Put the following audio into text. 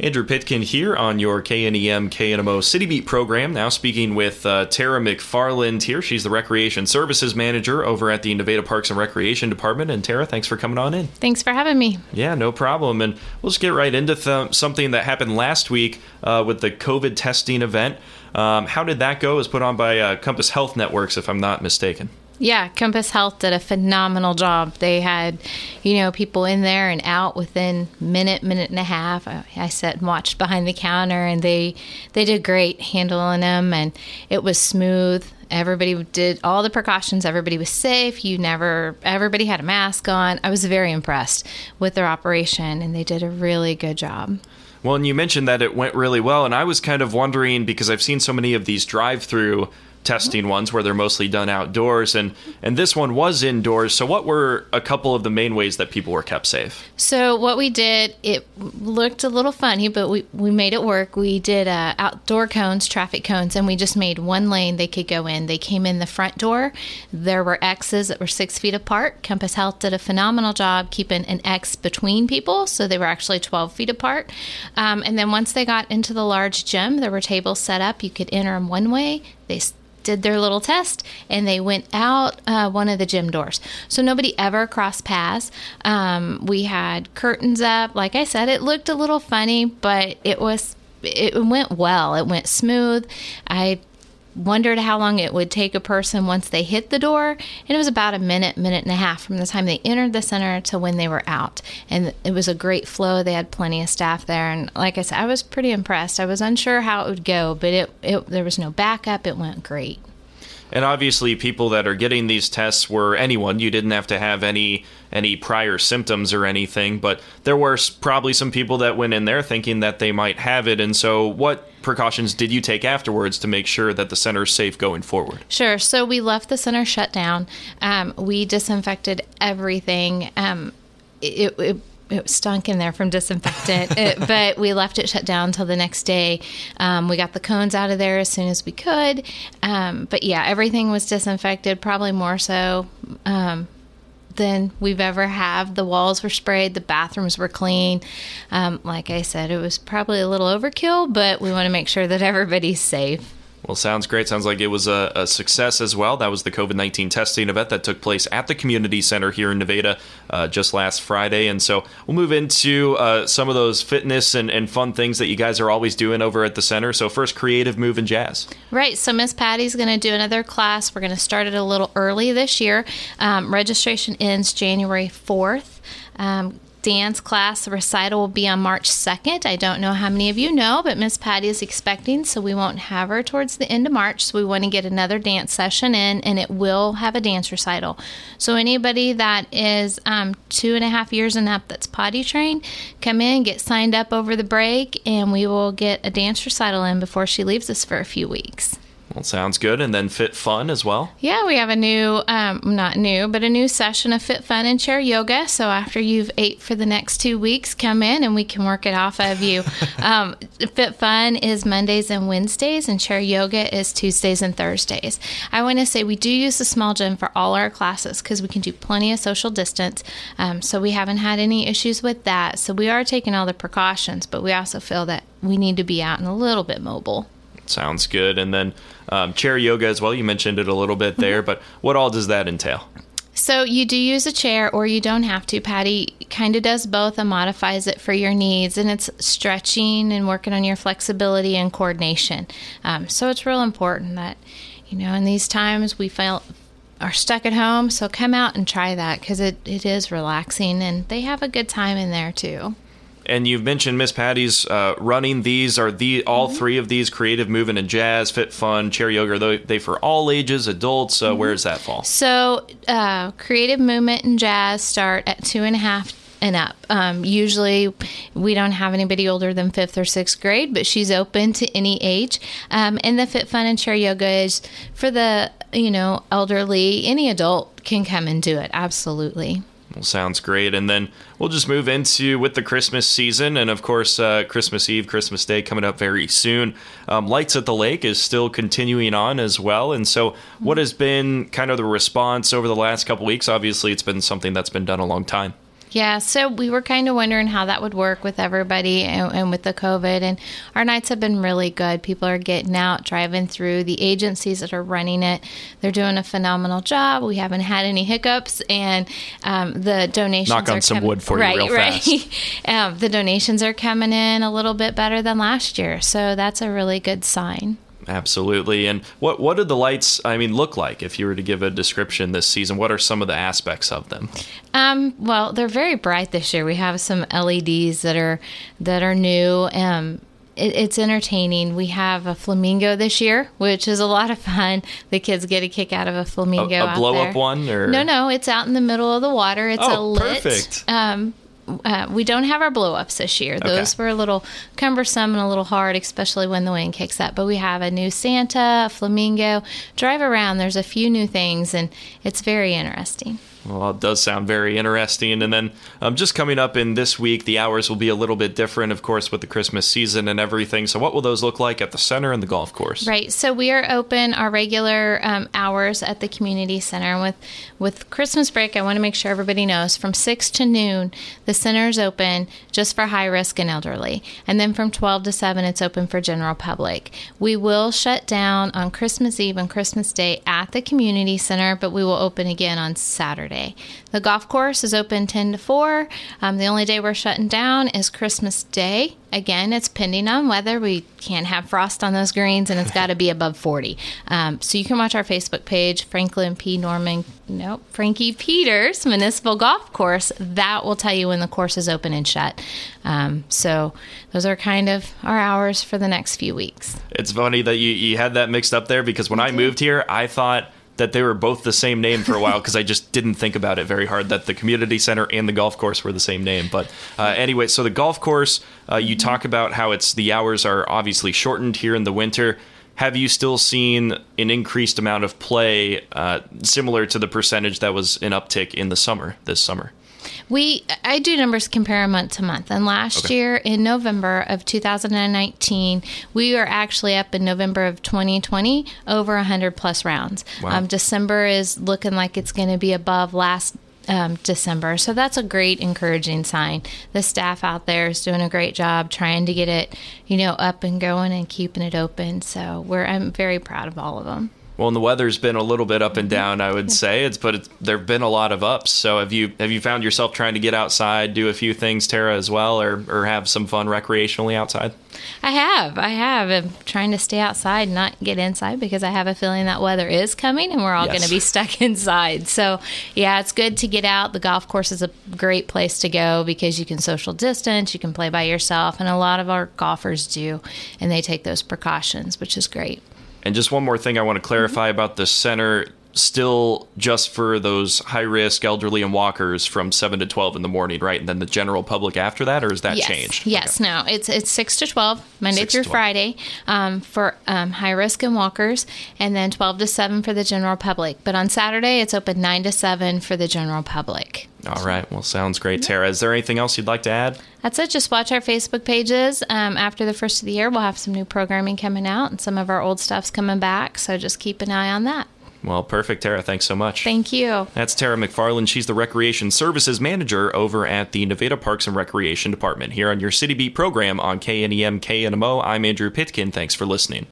Andrew Pitkin here on your KNEM KNMO City Beat program. Now speaking with uh, Tara McFarland here. She's the Recreation Services Manager over at the Nevada Parks and Recreation Department. And Tara, thanks for coming on in. Thanks for having me. Yeah, no problem. And we'll just get right into th- something that happened last week uh, with the COVID testing event. Um, how did that go? It was put on by uh, Compass Health Networks, if I'm not mistaken. Yeah, Compass Health did a phenomenal job. They had, you know, people in there and out within minute, minute and a half. I, I sat and watched behind the counter, and they they did great handling them, and it was smooth. Everybody did all the precautions. Everybody was safe. You never, everybody had a mask on. I was very impressed with their operation, and they did a really good job. Well, and you mentioned that it went really well, and I was kind of wondering because I've seen so many of these drive-through testing ones where they're mostly done outdoors and and this one was indoors. So what were a couple of the main ways that people were kept safe? So what we did it looked a little funny but we we made it work. We did uh, outdoor cones traffic cones and we just made one lane they could go in. They came in the front door. There were x's that were six feet apart. Compass health did a phenomenal job keeping an x between people so they were actually 12 feet apart. Um, and then once they got into the large gym there were tables set up. You could enter them one way. They did their little test and they went out uh, one of the gym doors. So nobody ever crossed paths. Um, we had curtains up. Like I said, it looked a little funny, but it was it went well. It went smooth. I wondered how long it would take a person once they hit the door and it was about a minute minute and a half from the time they entered the center to when they were out. And it was a great flow. They had plenty of staff there. And like i said i was pretty impressed. I was unsure how it would go but it, it there was no backup. It went great and obviously people that are getting these tests were anyone. You didn't have to have any any prior symptoms or anything but there were probably some people that went in there thinking that they might have it. And so what precautions did you take afterwards to make sure that the center is safe going forward? Sure. So we left the center shut down. Um, we disinfected everything. Um, it, it it stunk in there from disinfectant, it, but we left it shut down until the next day. Um, we got the cones out of there as soon as we could. Um, but yeah, everything was disinfected, probably more so um, than we've ever have. The walls were sprayed, the bathrooms were clean. Um, like I said, it was probably a little overkill, but we want to make sure that everybody's safe. Well, sounds great. Sounds like it was a, a success as well. That was the COVID 19 testing event that took place at the community center here in Nevada uh, just last Friday. And so we'll move into uh, some of those fitness and, and fun things that you guys are always doing over at the center. So, first, creative move and jazz. Right. So, Miss Patty's going to do another class. We're going to start it a little early this year. Um, registration ends January 4th. Um, dance class recital will be on March 2nd. I don't know how many of you know, but Miss Patty is expecting, so we won't have her towards the end of March. So we want to get another dance session in, and it will have a dance recital. So anybody that is um, two and a half years and up that's potty trained, come in, get signed up over the break, and we will get a dance recital in before she leaves us for a few weeks. Well, sounds good. And then Fit Fun as well. Yeah, we have a new, um, not new, but a new session of Fit Fun and Chair Yoga. So after you've ate for the next two weeks, come in and we can work it off of you. um, Fit Fun is Mondays and Wednesdays, and Chair Yoga is Tuesdays and Thursdays. I want to say we do use the small gym for all our classes because we can do plenty of social distance. Um, so we haven't had any issues with that. So we are taking all the precautions, but we also feel that we need to be out and a little bit mobile. Sounds good. And then um, chair yoga as well. You mentioned it a little bit there, mm-hmm. but what all does that entail? So you do use a chair or you don't have to. Patty kind of does both and modifies it for your needs, and it's stretching and working on your flexibility and coordination. Um, so it's real important that, you know, in these times we feel are stuck at home, so come out and try that because it, it is relaxing and they have a good time in there too and you've mentioned Miss Patty's uh, running these. Are the all mm-hmm. three of these creative movement and jazz, fit fun, chair yoga? Are they, they for all ages, adults? Uh, mm-hmm. Where does that fall? So, uh, creative movement and jazz start at two and a half and up. Um, usually, we don't have anybody older than fifth or sixth grade, but she's open to any age. Um, and the Fit Fun and Chair Yoga is for the you know elderly. Any adult can come and do it. Absolutely. Well, sounds great. And then we'll just move into with the Christmas season, and of course, uh, Christmas Eve, Christmas Day coming up very soon. Um, Lights at the Lake is still continuing on as well. And so, what has been kind of the response over the last couple weeks? Obviously, it's been something that's been done a long time. Yeah, so we were kind of wondering how that would work with everybody and, and, with the COVID. And our nights have been really good. People are getting out, driving through. The agencies that are running it, they're doing a phenomenal job. We haven't had any hiccups, and um, the donations. Knock on some com- wood for right, you, real right. fast. um, the donations are coming in a little bit better than last year, so that's a really good sign. Absolutely. And what what did the lights I mean look like if you were to give a description this season? What are some of the aspects of them? Um, well, they're very bright this year. We have some LEDs that are that are new. Um, it, it's entertaining. We have a flamingo this year, which is a lot of fun. The kids get a kick out of a flamingo. A, a blow up one or No, no, it's out in the middle of the water. It's a Oh, lit. perfect. Um, uh, we don't have our blow ups this year. Those were a little cumbersome and a little hard, especially when the wind kicks up. But we have a new Santa, a flamingo. Drive around. There's a few new things, and it's very interesting. Well, it does sound very interesting. And then um, just coming up in this week, the hours will be a little bit different, of course, with the Christmas season and everything. So, what will those look like at the center and the golf course? Right. So we are open our regular um, hours at the community center. With with Christmas break, I want to make sure everybody knows from six to noon, the center is open just for high risk and elderly, and then from twelve to seven, it's open for general public. We will shut down on Christmas Eve and Christmas Day at the community center, but we will open again on Saturday. The golf course is open ten to four. Um, the only day we're shutting down is Christmas Day. Again, it's pending on weather. We can't have frost on those greens, and it's got to be above 40. Um, so you can watch our Facebook page, Franklin P. Norman, nope, Frankie Peters Municipal Golf Course. That will tell you when the course is open and shut. Um, so those are kind of our hours for the next few weeks. It's funny that you, you had that mixed up there because when I moved here, I thought that they were both the same name for a while because I just didn't think about it very hard that the community center and the golf course were the same name. But uh, anyway, so the golf course, uh, you talk about how it's the hours are obviously shortened here in the winter. Have you still seen an increased amount of play uh, similar to the percentage that was an uptick in the summer this summer? We I do numbers compare month to month, and last Okay. year in November of 2019, we were actually up in November of 2020 over 100 plus rounds. Wow. Um, December is looking like it's going to be above last. Um, December. So that's a great encouraging sign. The staff out there is doing a great job trying to get it, you know, up and going and keeping it open. So we're I'm very proud of all of them. Well, and the weather's been a little bit up and mm-hmm. down, I would say. It's but it's, there've been a lot of ups. So have you have you found yourself trying to get outside, do a few things, Tara, as well, or or have some fun recreationally outside? I have. I have. I'm trying to stay outside, not get inside because I have a feeling that weather is coming and we're all Yes. going to be stuck inside. So, yeah, it's good to get out. The golf course is a great place to go because you can social distance, you can play by yourself, and a lot of our golfers do, and they take those precautions, which is great. And just one more thing I want to clarify about the center. Still, just for those high risk elderly and walkers from seven to twelve in the morning, right? And then the general public after that, or is that yes. changed? Yes, no, it's it's six to twelve Monday 6 through 12. Friday um, for um, high risk and walkers, and then twelve to seven for the general public. But on Saturday, it's open nine to seven for the general public. All right. Well, sounds great, Tara. Is there anything else you'd like to add? That's it. Just watch our Facebook pages. Um, after the first of the year, we'll have some new programming coming out, and some of our old stuff's coming back. So just keep an eye on that. Well, perfect, Tara. Thanks so much. Thank you. That's Tara McFarland. She's the Recreation Services Manager over at the Nevada Parks and Recreation Department here on your City Beat program on KNEM KNMO. I'm Andrew Pitkin. Thanks for listening.